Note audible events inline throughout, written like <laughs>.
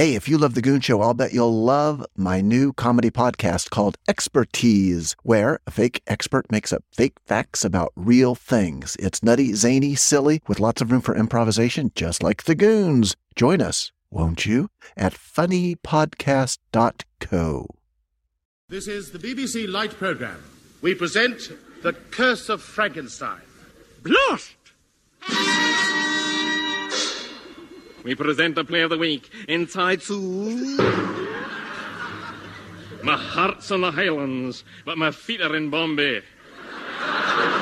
Hey, if you love The Goon Show, I'll bet you'll love my new comedy podcast called Expertise, where a fake expert makes up fake facts about real things. It's nutty, zany, silly, with lots of room for improvisation, just like The Goons. Join us, won't you, at funnypodcast.co. This is the BBC Light Programme. We present The Curse of Frankenstein. Blast! We present the play of the week inside Zoo. My heart's in the Highlands, but my feet are in Bombay.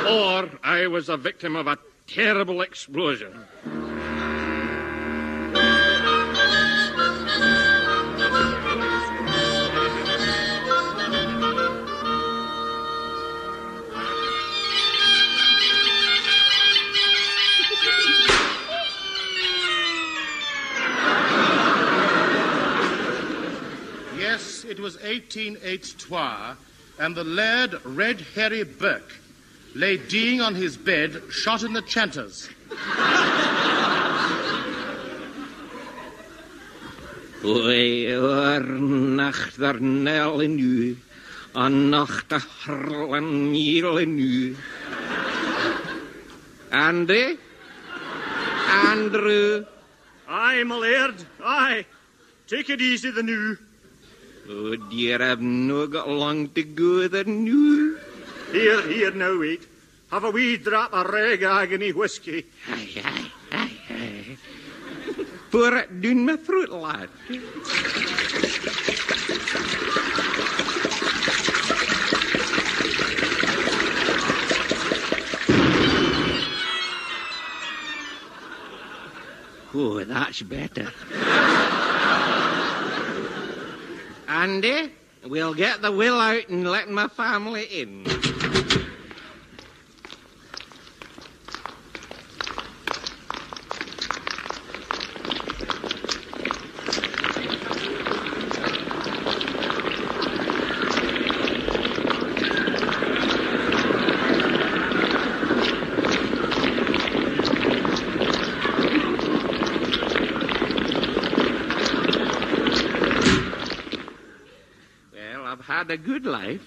Or I was a victim of a terrible explosion. It was 1883, and the Laird Red Harry Burke lay deeing on his bed, shot in the chanters. Oei, oor nacht er nel in u, an nacht er harlen niel in u. Andy? Andrew? Aye, my laird, aye. Take it easy the new. Oh dear, I've no got long to go the new. Here, here, now wait. Have a wee drop of reg agony whiskey. Aye, aye, aye, aye. Pour it down my throat, lad. Oh, that's better. Andy, we'll get the will out and let my family in. A good life.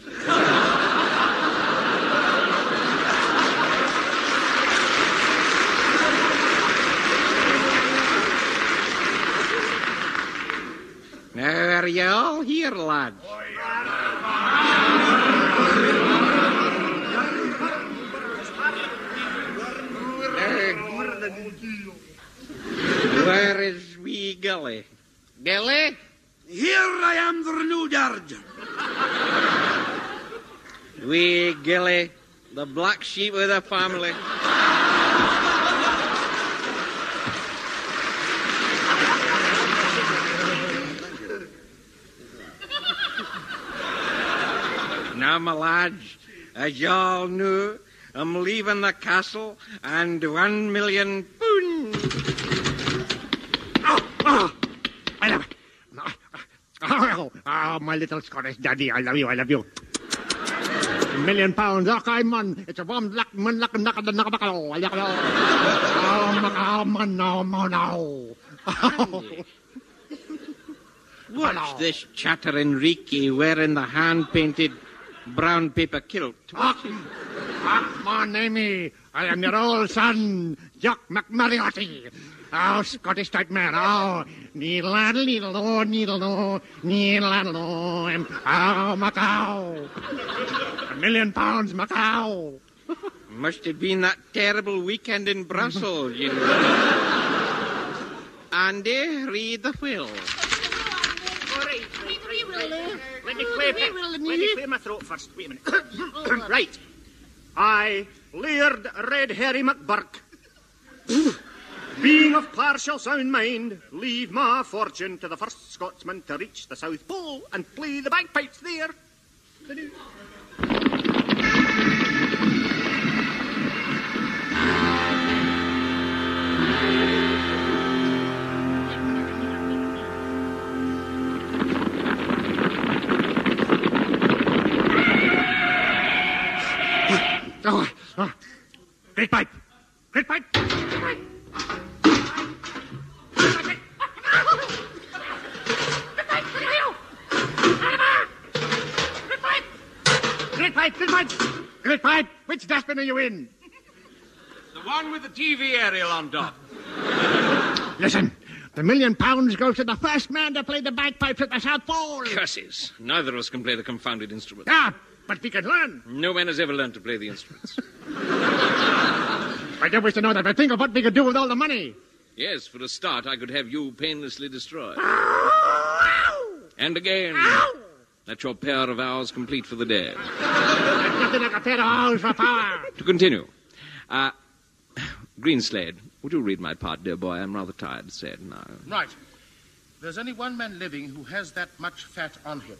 now, are you all here, lads? Now, where is wee Gilly? Gilly? Here I am, the renewed yard. Wee Gilly, the black sheep of the family. now, my lads, as y'all know, I'm leaving the castle and one million pounds. Oh, I love it. Oh, oh, my little Scottish daddy, I love you, I love you. Million pounds, okay, man. It's a bomb, luck, man, luck, knock, knock, knock, knock, oh, luck, oh, oh, man, oh, man, no. Oh. <laughs> Watch this chatter Enrique wearing the hand-painted brown paper kilt. Ah, ah, man, Amy, I am your old son, Jock McMariotti. Oh, Scottish type man. Oh, needle addle, needle oh, needle oh, needle addle oh, and oh, Macau. A million pounds, Macau. Must have been that terrible weekend in Brussels, you know. Andy, read the will. All right. Let me clear, let me clear my throat first. Wait a minute. <coughs> right. I, Laird Red Harry McBurk, <coughs> being of partial sound mind, leave my fortune to the first Scotsman to reach the South Pole and play the bagpipes there. Are you in? The one with the TV aerial on top. Listen, the million pounds goes to the first man to play the bagpipes at the South Pole. Curses. Neither of us can play the confounded instrument. Ah, but we can learn. No man has ever learned to play the instruments. <laughs> I just wish to know that. But think of what we could do with all the money. yes, for a start, I could have you painlessly destroyed. And again. That's your pair of hours complete for the day. Nothing like a pair of owls for power. To continue. Uh, Greenslade, would you read my part, dear boy? I'm rather tired to say it now. Right. There's only one man living who has that much fat on him.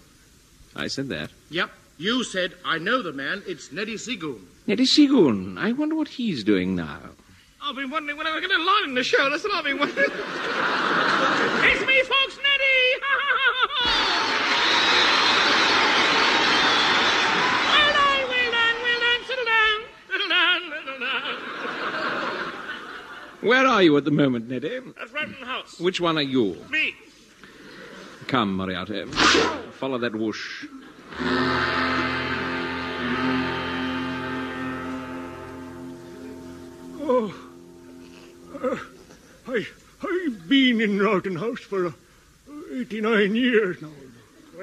I said that. Yep. You said, I know the man. It's Neddy Seagoon. Neddy Seagoon. I wonder what he's doing now. I've been wondering when I was going to line in the show. That's what I've been wondering. <laughs> it's me, folks, Neddy! <laughs> well done, well done, well done. Settle down, settle down, settle down. Where are you at the moment, Neddy? That's right house. Which one are you? Me. Come, Moriarty. Follow that whoosh. Oh, uh, I, I've been in Rowton House for uh, 89 years now.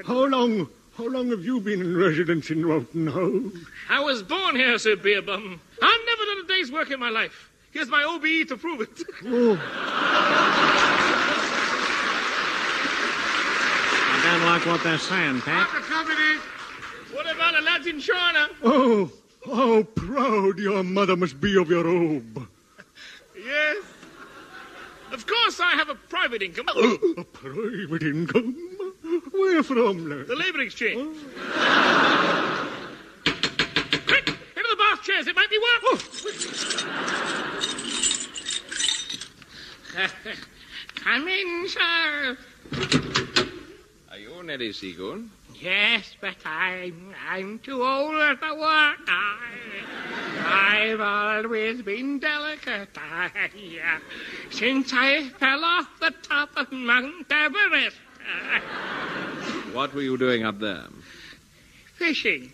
How long, how long have you been in residence in Rowton House? I was born here, Sir Beerbum. I've never done a day's work in my life. Here's my OBE to prove it. <laughs> Oh. I don't like what they're saying, Pat. What about the lads in China? Oh, how proud your mother must be of your robe. <laughs> Yes. Of course, I have a private income. <gasps> A private income? Where from, lad? The Labour Exchange. Quick, oh. <laughs> into chairs. It might be work. Come in, sir. Are you Neddy Seagoon? Yes, but I'm I'm too old for work. I, I've always been delicate. I, uh, since I fell off the top of Mount Everest. Uh, What were you doing up there? fishing.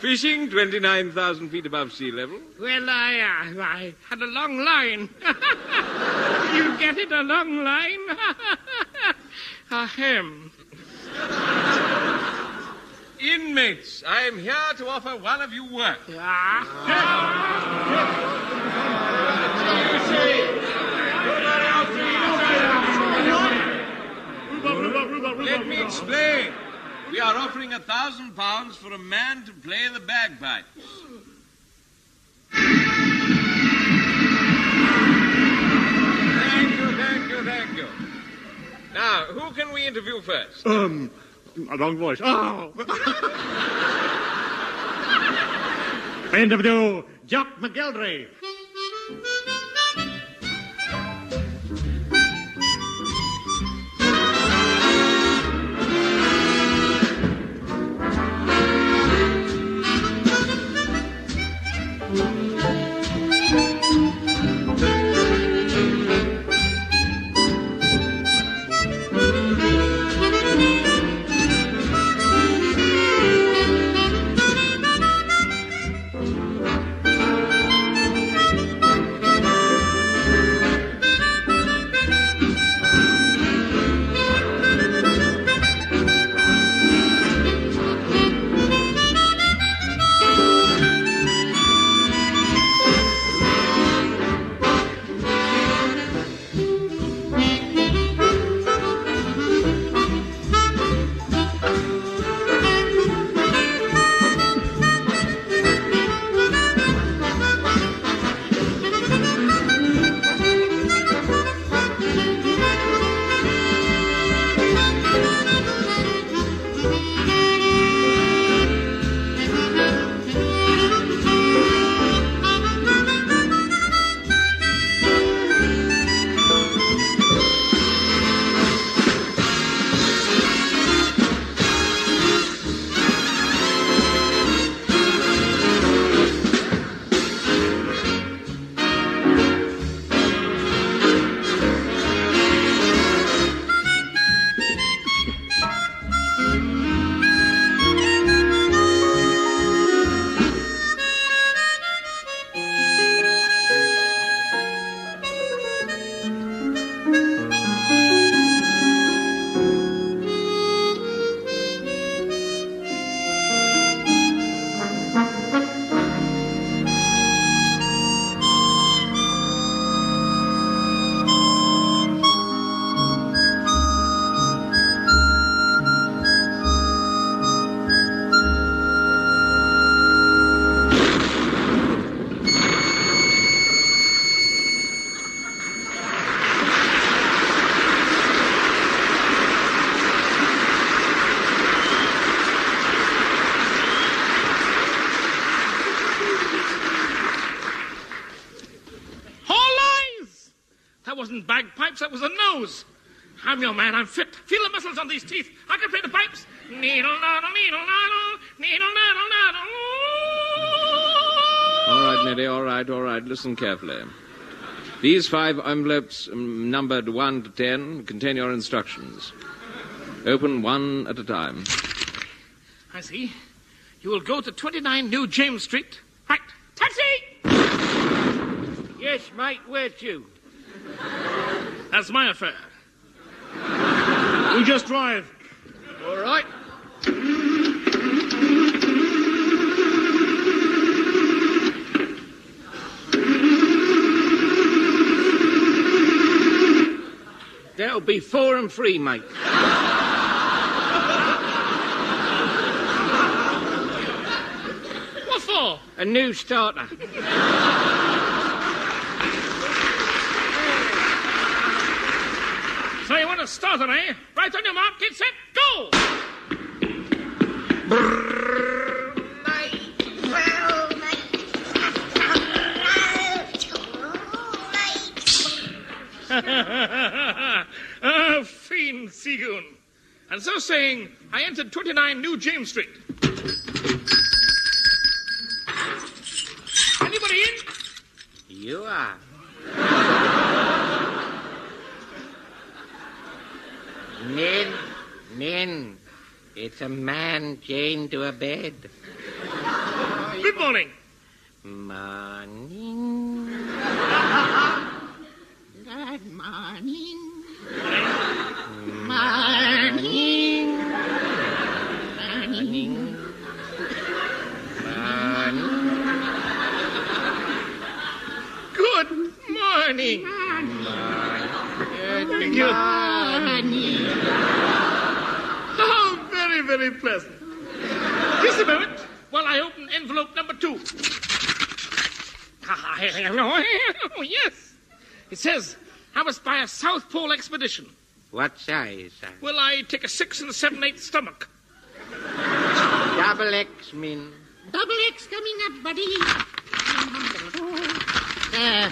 Fishing 29,000 feet above sea level? Well, I, uh, I had a long line. <laughs> you get it, a long line? <laughs> Ahem. Inmates, I am here to offer one of you work. Ah. <laughs> Let me explain. We are offering a thousand pounds for a man to play the bagpipes. Thank you, thank you, thank you. Now, who can we interview first? Um, a long voice. Oh! <laughs> Interview Jock McGeldry. That was the nose. I'm your man, I'm fit. Feel the muscles on these teeth. I can play the pipes. Needle, noddle, needle, noddle, needle, noddle, noddle. All right, Neddy, all right, all right. Listen carefully. These five envelopes, um, numbered 1 to 10, contain your instructions. Open one at a time. I see. You will go to 29 New James Street. Right. Taxi! Yes, mate, where to? That's my affair. We just drive. All right. That'll be four and three, mate. What for? A new starter. So you want to start it, eh? Right on your mark, get set, go! <laughs> ah, fiend Seagoon. And so saying, I entered 29 New James Street. Anybody in? You are. It's a man chained to a bed. Good morning. Morning. Good morning. Morning. Morning. Morning. Good morning. Good Thank you. Oh, very, very pleasant. Just a moment while I open envelope number two. Oh, <laughs> yes. It says, I was by a South Pole expedition. What size? sir? Will I take a six and a seven eighth stomach? Double X, min. Double X coming up, buddy. There,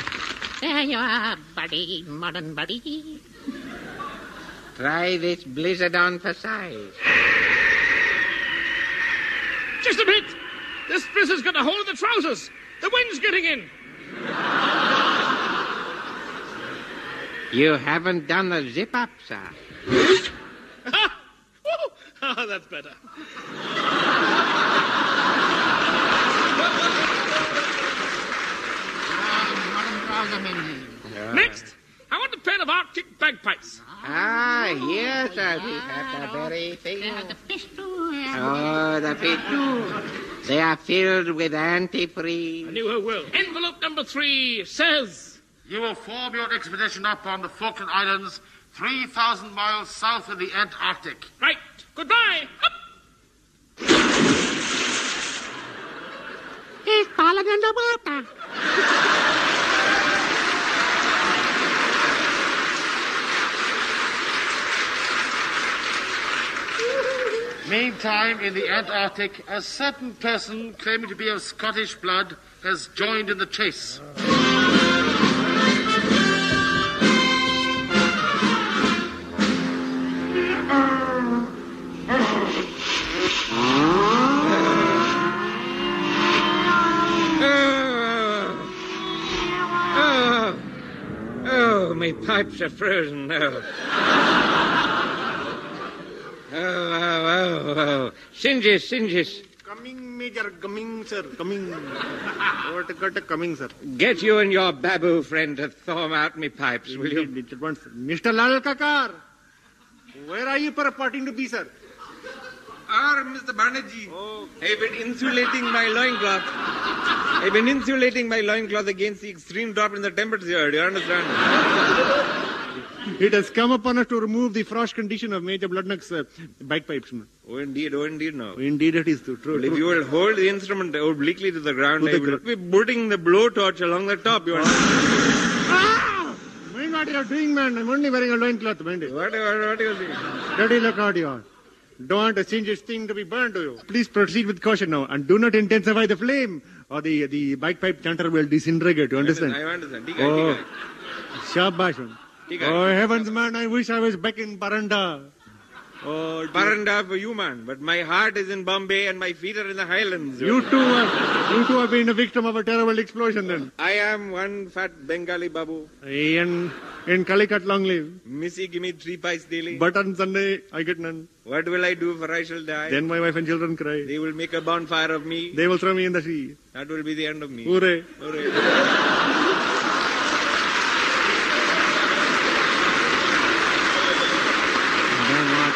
there you are, buddy, modern buddy. Try this blizzard on for size. Just a bit. This blizzard's got a hole in the trousers. The wind's getting in. You haven't done the zip up, sir. Ah, that's better. Modern trouser men. Next, I want a pair of Arctic bagpipes. Ah, yes, sir. We have the very thing. There, the fish too. Oh, the fish. They are filled with antifreeze. I antifreeze. knew her well. Envelope number three says, You will form your expedition up on the Falkland Islands, 3,000 miles south of the Antarctic. right, goodbye. Up. He's falling in the water. Meantime, in the Antarctic, a certain person claiming to be of Scottish blood has joined in the chase. Oh, oh, oh, oh my pipes are frozen now. Oh, oh, oh, oh. Singes, singes. Coming, Major, coming, sir, coming. <laughs> what got a coming, sir? Get you and your babu friend to thaw 'em out me pipes, will you? Indeed, at once. Mr. Lalkaka, where are you purporting to be, sir? Ah, Mr. Banerjee. I've been insulating my loincloth. I've been insulating my loincloth against the extreme drop in the temperature. Do you understand? It has come upon us to remove the frost condition of Major Bloodnok's uh, bike pipes. Oh, indeed. Oh, indeed, no. Indeed, it is true. Well, if you will hold the instrument obliquely to the ground, To I the will gr- be putting the blowtorch along the top. You understand? Ah! Mind what you are doing, man. I'm only wearing a loincloth, mind it. What, what, what you doing? Dirty look out you are. Don't want a singe's thing to be burned to you. Please proceed with caution now and do not intensify the flame or the, the bike pipe chanter will disintegrate. You understand? I understand. Tika, Oh, tika. shabash. Oh, heavens, man, I wish I was back in Baranda. Oh. Baranda for you, man. But my heart is in Bombay and my feet are in the highlands. You too, have, you too have been a victim of a terrible explosion then. I am one fat Bengali babu. In, in Calicut, long live. Missy, give me three pies daily. But on Sunday, I get none. what will I do for I shall die? Then my wife and children cry. They will make a bonfire of me. They will throw me in the sea. That will be the end of me. Hooray. Hooray.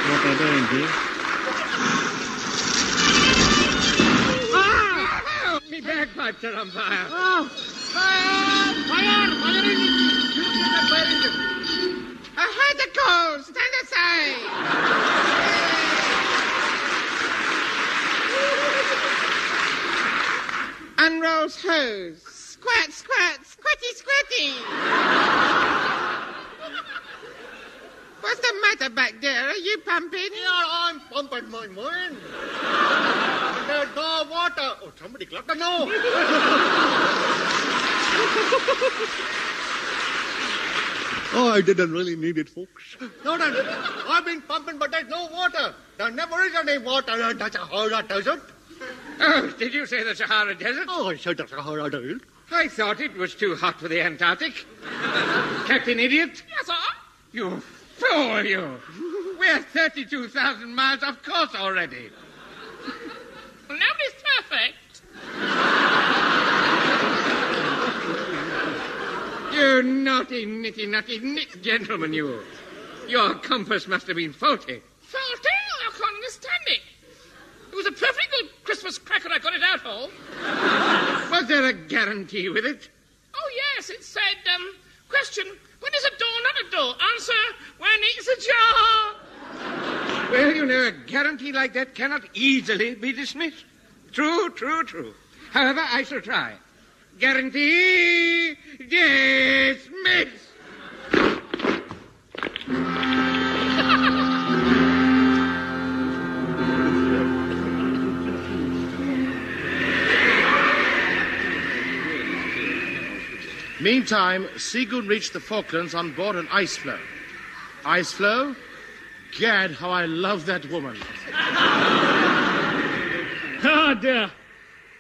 I don't like what doing, Jim. Ah! Me bagpipes are on fire. Oh, fire, fire, fire engine. You get that fire engine. I heard the call. Stand aside. Unrolls hose. Squat, squat, squatty, squatty. What's the matter back there? Are you pumping? Yeah, I'm pumping my mind. There's no water. Oh, somebody clapped the no. Oh, I didn't really need it, folks. No, no, no. I've been pumping, but there's no water. There never is any water in the Sahara Desert. Oh, did you say the Sahara Desert? Oh, I said the Sahara Desert. I thought it was too hot for the Antarctic. Captain Idiot? Yes, sir. You fool, you. We're 32,000 miles off course already. Well, Nobody's perfect. You naughty, nitty, nutty, nit gentleman, you. Your compass must have been faulty. Faulty? I can't understand it. It was a perfectly good Christmas cracker I got it out of. Was there a guarantee with it? Oh, yes, it said, um, question, when is a Answer, when it's a jar. Well, you know, a guarantee like that cannot easily be dismissed. True, true, true. However, I shall try. Guarantee dismissed. Meantime, Seagoon reached the Falklands on board an ice floe. Ice floe? Gad, how I love that woman. <laughs> Ah, dear.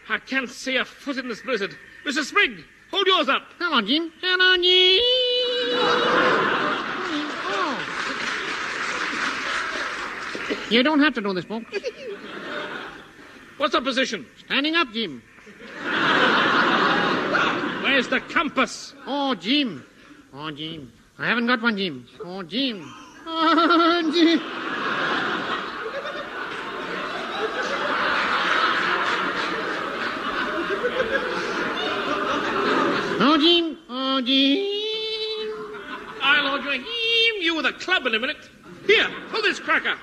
I can't see a foot in this blizzard. Mr. Sprigg, hold yours up. Come on, Jim. Come on, Jim. Oh. <laughs> You don't have to do this, folks. What's the position? Standing up, Jim. Where's the compass? Oh, Jim. Oh, Jim. I haven't got one, Jim. Oh, Jim. Oh, Jim. Oh, Jim. Oh, Jim. I'll order him you with a club in a minute. Here, pull this cracker.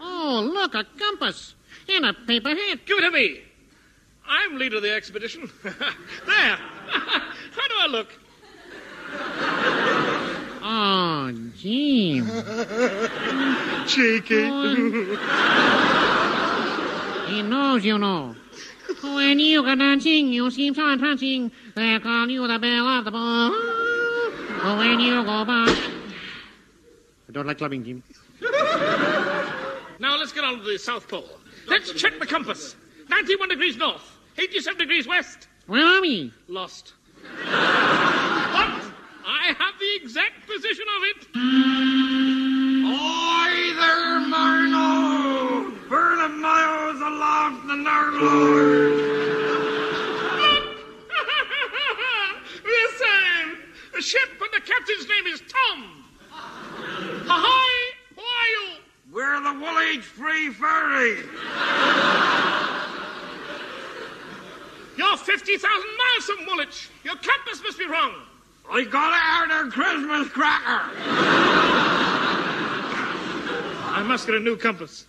Oh, look, a compass. And a paper hat. Give it to me. I'm leader of the expedition. <laughs> there. <laughs> How do I look? <laughs> Oh, Jim. Cheeky. He knows you know. When you go dancing, you seem so entrancing. They call you the belle of the ball. When you go by. I don't like clubbing, Jim. Now let's get on to the South Pole. Let's check the compass. 91 degrees north, 87 degrees west. Where are we? Lost. What? I have the exact position of it. Oi there, Marno! Burn miles aloft the Narlord! Listen! The ship and the captain's name is Tom. Ahoy! Who are you? We're the Woolwich Free Ferry! You're 50,000 miles from Woolwich. Your compass must be wrong. I got it out of Christmas cracker! I must get a new compass.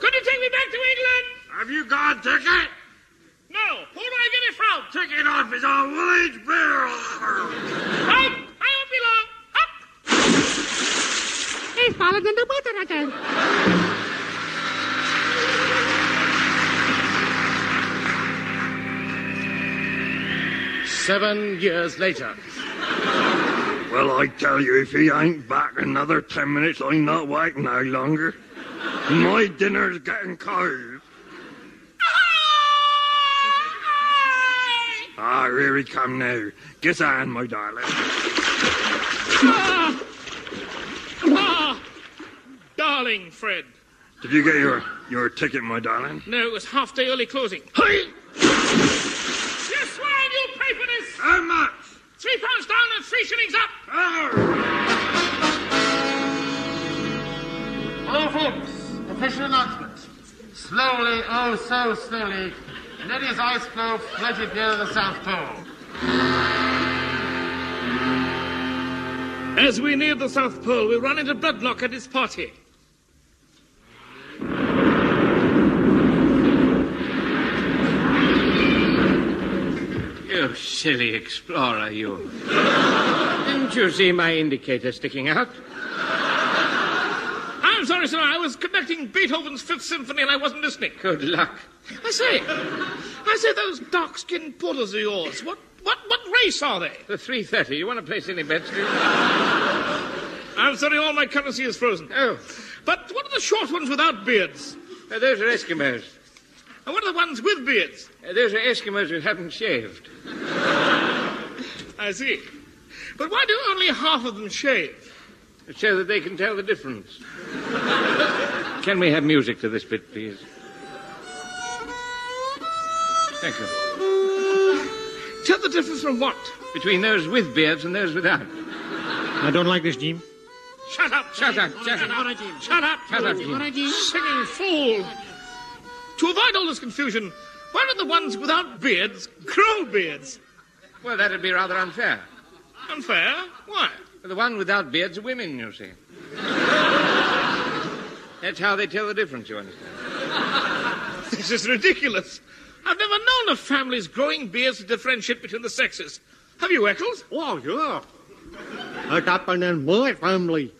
Could you take me back to England? Have you got a ticket? No. Who do I get it from? Ticket office on Woolwich Pier! Right. I won't be long. Up. He's fallen in the water again. Seven years later. Well, I tell you, if he ain't back another ten minutes, I'm not waiting no longer. My dinner's getting cold. Ah, here he come now. Get on, my darling. Ah! Ah! Darling Fred. Did you get your, your ticket, my darling? No, it was half day early closing. Hey! You swine, you pay for this! How much? Three pounds down and three shillings up! Oh, folks, official announcement. Slowly, oh so slowly, Neddy's ice floe floated near the South Pole. As we near the South Pole, we run into Bloodnok and his party. You silly explorer, you. Didn't you see my indicator sticking out? I'm sorry, sir. I was conducting Beethoven's Fifth Symphony and I wasn't listening. Good luck. I say, I say, those dark-skinned porters of yours, what, what, what race are they? The 3.30. You want to place any bets? I'm sorry, all my currency is frozen. Oh, But what are the short ones without beards? uh, those are Eskimos. And what are the ones with beards? Uh, those are Eskimos who haven't shaved. <laughs> I see. But why do only half of them shave? So that they can tell the difference. <laughs> can we have music to this bit, please? Thank you. Tell the difference from what? Between those with beards and those without. I don't like this, Jim. Shut up! Shut up, shut up. Shut up! Shut up, Jim. Singing fool! To avoid all this confusion, why don't the ones without beards grow beards? Well, that'd be rather unfair. Unfair? Why? The one without beards are women, you see. That's how they tell the difference, you understand. This is ridiculous. I've never known of families growing beards to differentiate between the sexes. Have you, Eccles? Oh, yeah. That happened in my family.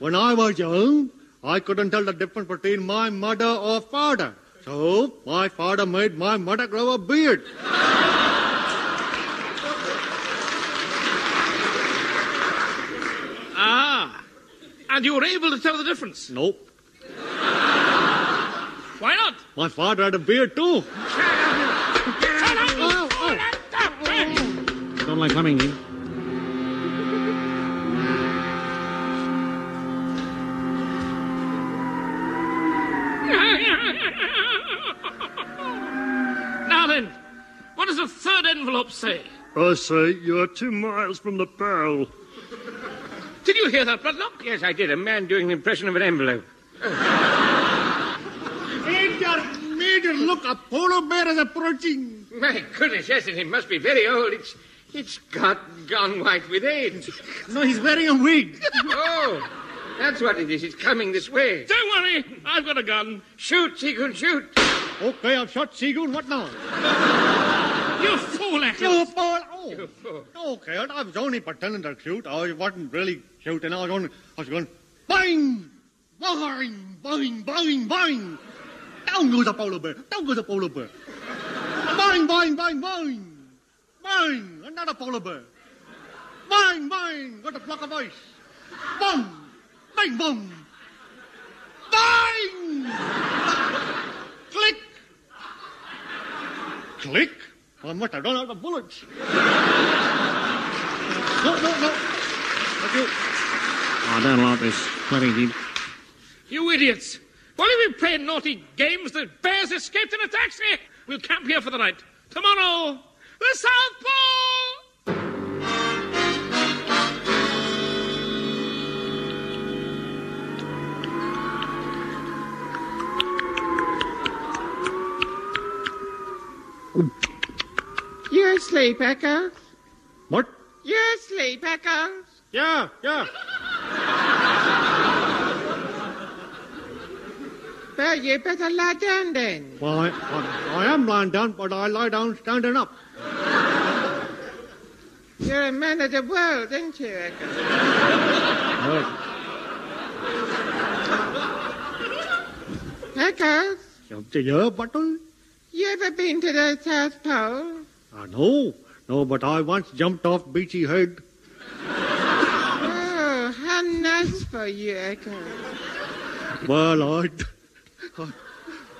When I was young, I couldn't tell the difference between my mother or father. So, my father made my mother grow a beard. <laughs> Ah. And you were able to tell the difference. Nope. Why not? My father had a beard too. Don't like coming, Jim. Envelope say? I say you're two miles from the pearl. Did you hear that, Bloodnok? Yes, I did. A man doing an impression of an envelope. Major, Major, look, a polar bear is approaching. My goodness, yes, and it must be very old. It's it's got gone white with age. No, he's wearing a wig. oh, that's what it is. It's coming this way. Don't worry, I've got a gun. Shoot, Seagoon, shoot. Okay, I've shot Seagoon. What now? You fool, Eccles. You fool. Oh. Okay, I was only pretending to shoot. I wasn't really shooting. I was only, I was going, bang, bang, bang, bang, bang. Down goes the polar bear. Down goes the polar bear. Bang, bang, bang, bang. Bang, another polar bear. Bang, bang, got a flock of ice. Bang, bang, bang. Bang! Click. Click? I must have run out of bullets. <laughs> No, no, no. Thank you. I don't like this. Plenty deep. You idiots. While you've been playing naughty games, the bears escaped in a taxi. We'll camp here for the night. Tomorrow, the South Pole! You asleep, What? You asleep, Echo? Yeah, yeah. Well, you better lie down then. Well, I, I, I am lying down, but I lie down standing up. You're a man of the world, aren't you, Echo? Echo, Yeah, but you ever been to the South Pole? Uh, I know. No, but I once jumped off Beachy Head. oh, how nice for you, Echo. Well, I, I,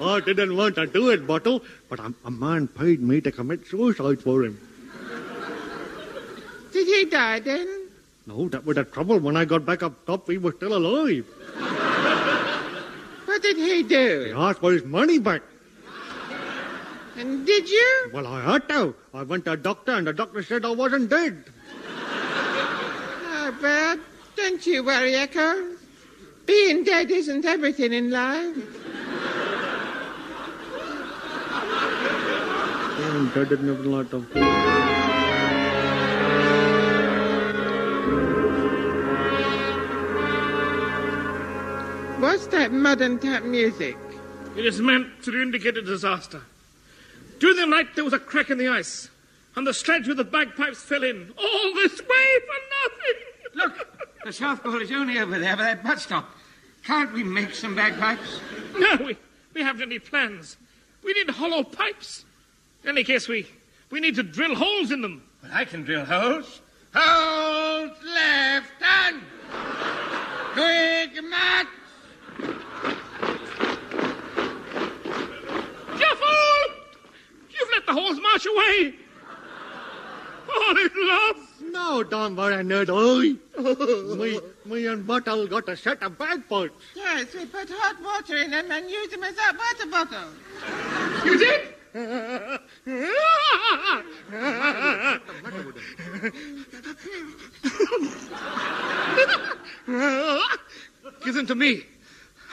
I didn't want to do it, Bottle, but a, a man paid me to commit suicide for him. Did he die then? No, that was the trouble. When I got back up top, he was still alive. What did he do? He asked for his money back. And did you? Well, I had to. I went to a doctor, and the doctor said I wasn't dead. Ah, oh, but don't you worry, Echo. Being dead isn't everything in life. And I didn't have a lot of. What's that modern tap music? It is meant to indicate a disaster. During the night, there was a crack in the ice, and the sledge with the bagpipes fell in. All this way for nothing. <laughs> Look, the South Pole is only over there by that bus stop. Can't we make some bagpipes? No, we, we haven't any plans. We need hollow pipes. In any case, we, we need to drill holes in them. Well, I can drill holes. Hold left hand. Quick <laughs> march. You've let the holes march away. Oh, All is lost. No, don't worry, Ned. Me, me and Bottle got a set of bagpipes. Yes, we put hot water in them and use them as that water bottle. You did? Give them to me.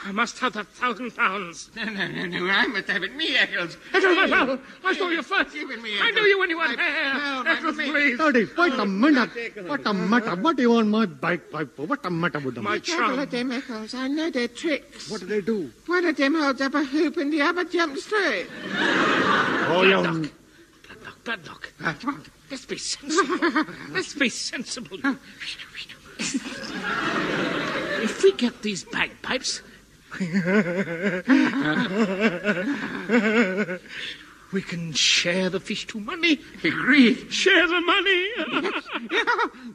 I must have that thousand pounds. No, no, no, no. I must have it. Me, Eccles. Eccles, my pal, I saw you first. Give it me, I knew you when you were I- here. no, no, Eccles, me. please. Daddy, wait a minute. What the matter? What do you want my bagpipe for? What the matter with them? My Careful chum. of them echoes. I know their tricks. What do they do? One of them holds up a hoop and the other jumps through it. Oh, you... Bloodnok, bloodnok. Let's be sensible. Let's be sensible. <laughs> if we get these bagpipes, <laughs> we can share the fish to money. Agreed. Share the money.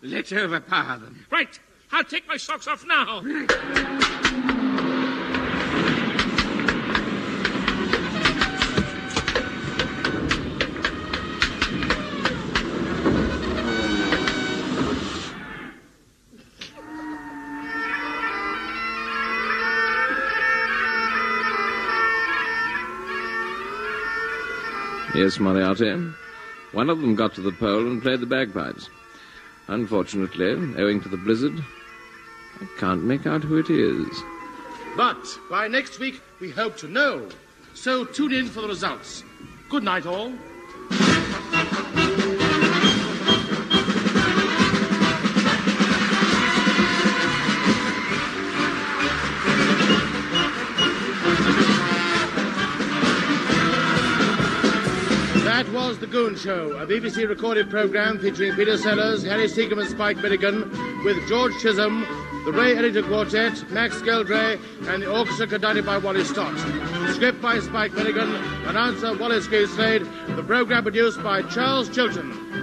Let's overpower them. right. I'll take my socks off now. Yes, Moriarty. One of them got to the pole and played the bagpipes. Unfortunately, owing to the blizzard, I can't make out who it is. But by next week, we hope to know. So tune in for the results. Good night, all. Was The Goon Show, a BBC recorded programme featuring Peter Sellers, Harry Secombe and Spike Milligan, with George Chisholm, the Ray Ellington Quartet, Max Geldray, and the orchestra conducted by Wally Stott. Script by Spike Milligan, announcer Wallace Slade, the programme produced by Charles Chilton.